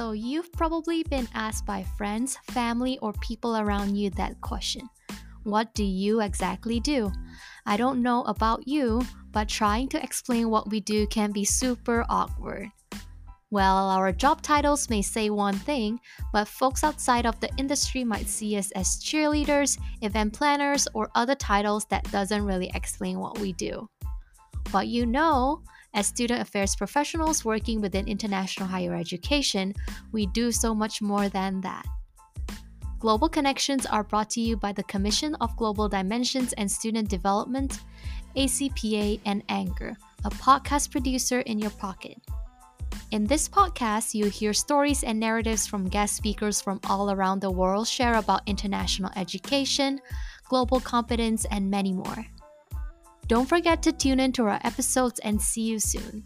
So, you've probably been asked by friends, family, or people around you that question What do you exactly do? I don't know about you, but trying to explain what we do can be super awkward. Well, our job titles may say one thing, but folks outside of the industry might see us as cheerleaders, event planners, or other titles that doesn't really explain what we do. But you know, as student affairs professionals working within international higher education, we do so much more than that. Global Connections are brought to you by the Commission of Global Dimensions and Student Development, ACPA, and Anchor, a podcast producer in your pocket. In this podcast, you hear stories and narratives from guest speakers from all around the world share about international education, global competence, and many more. Don't forget to tune in to our episodes and see you soon.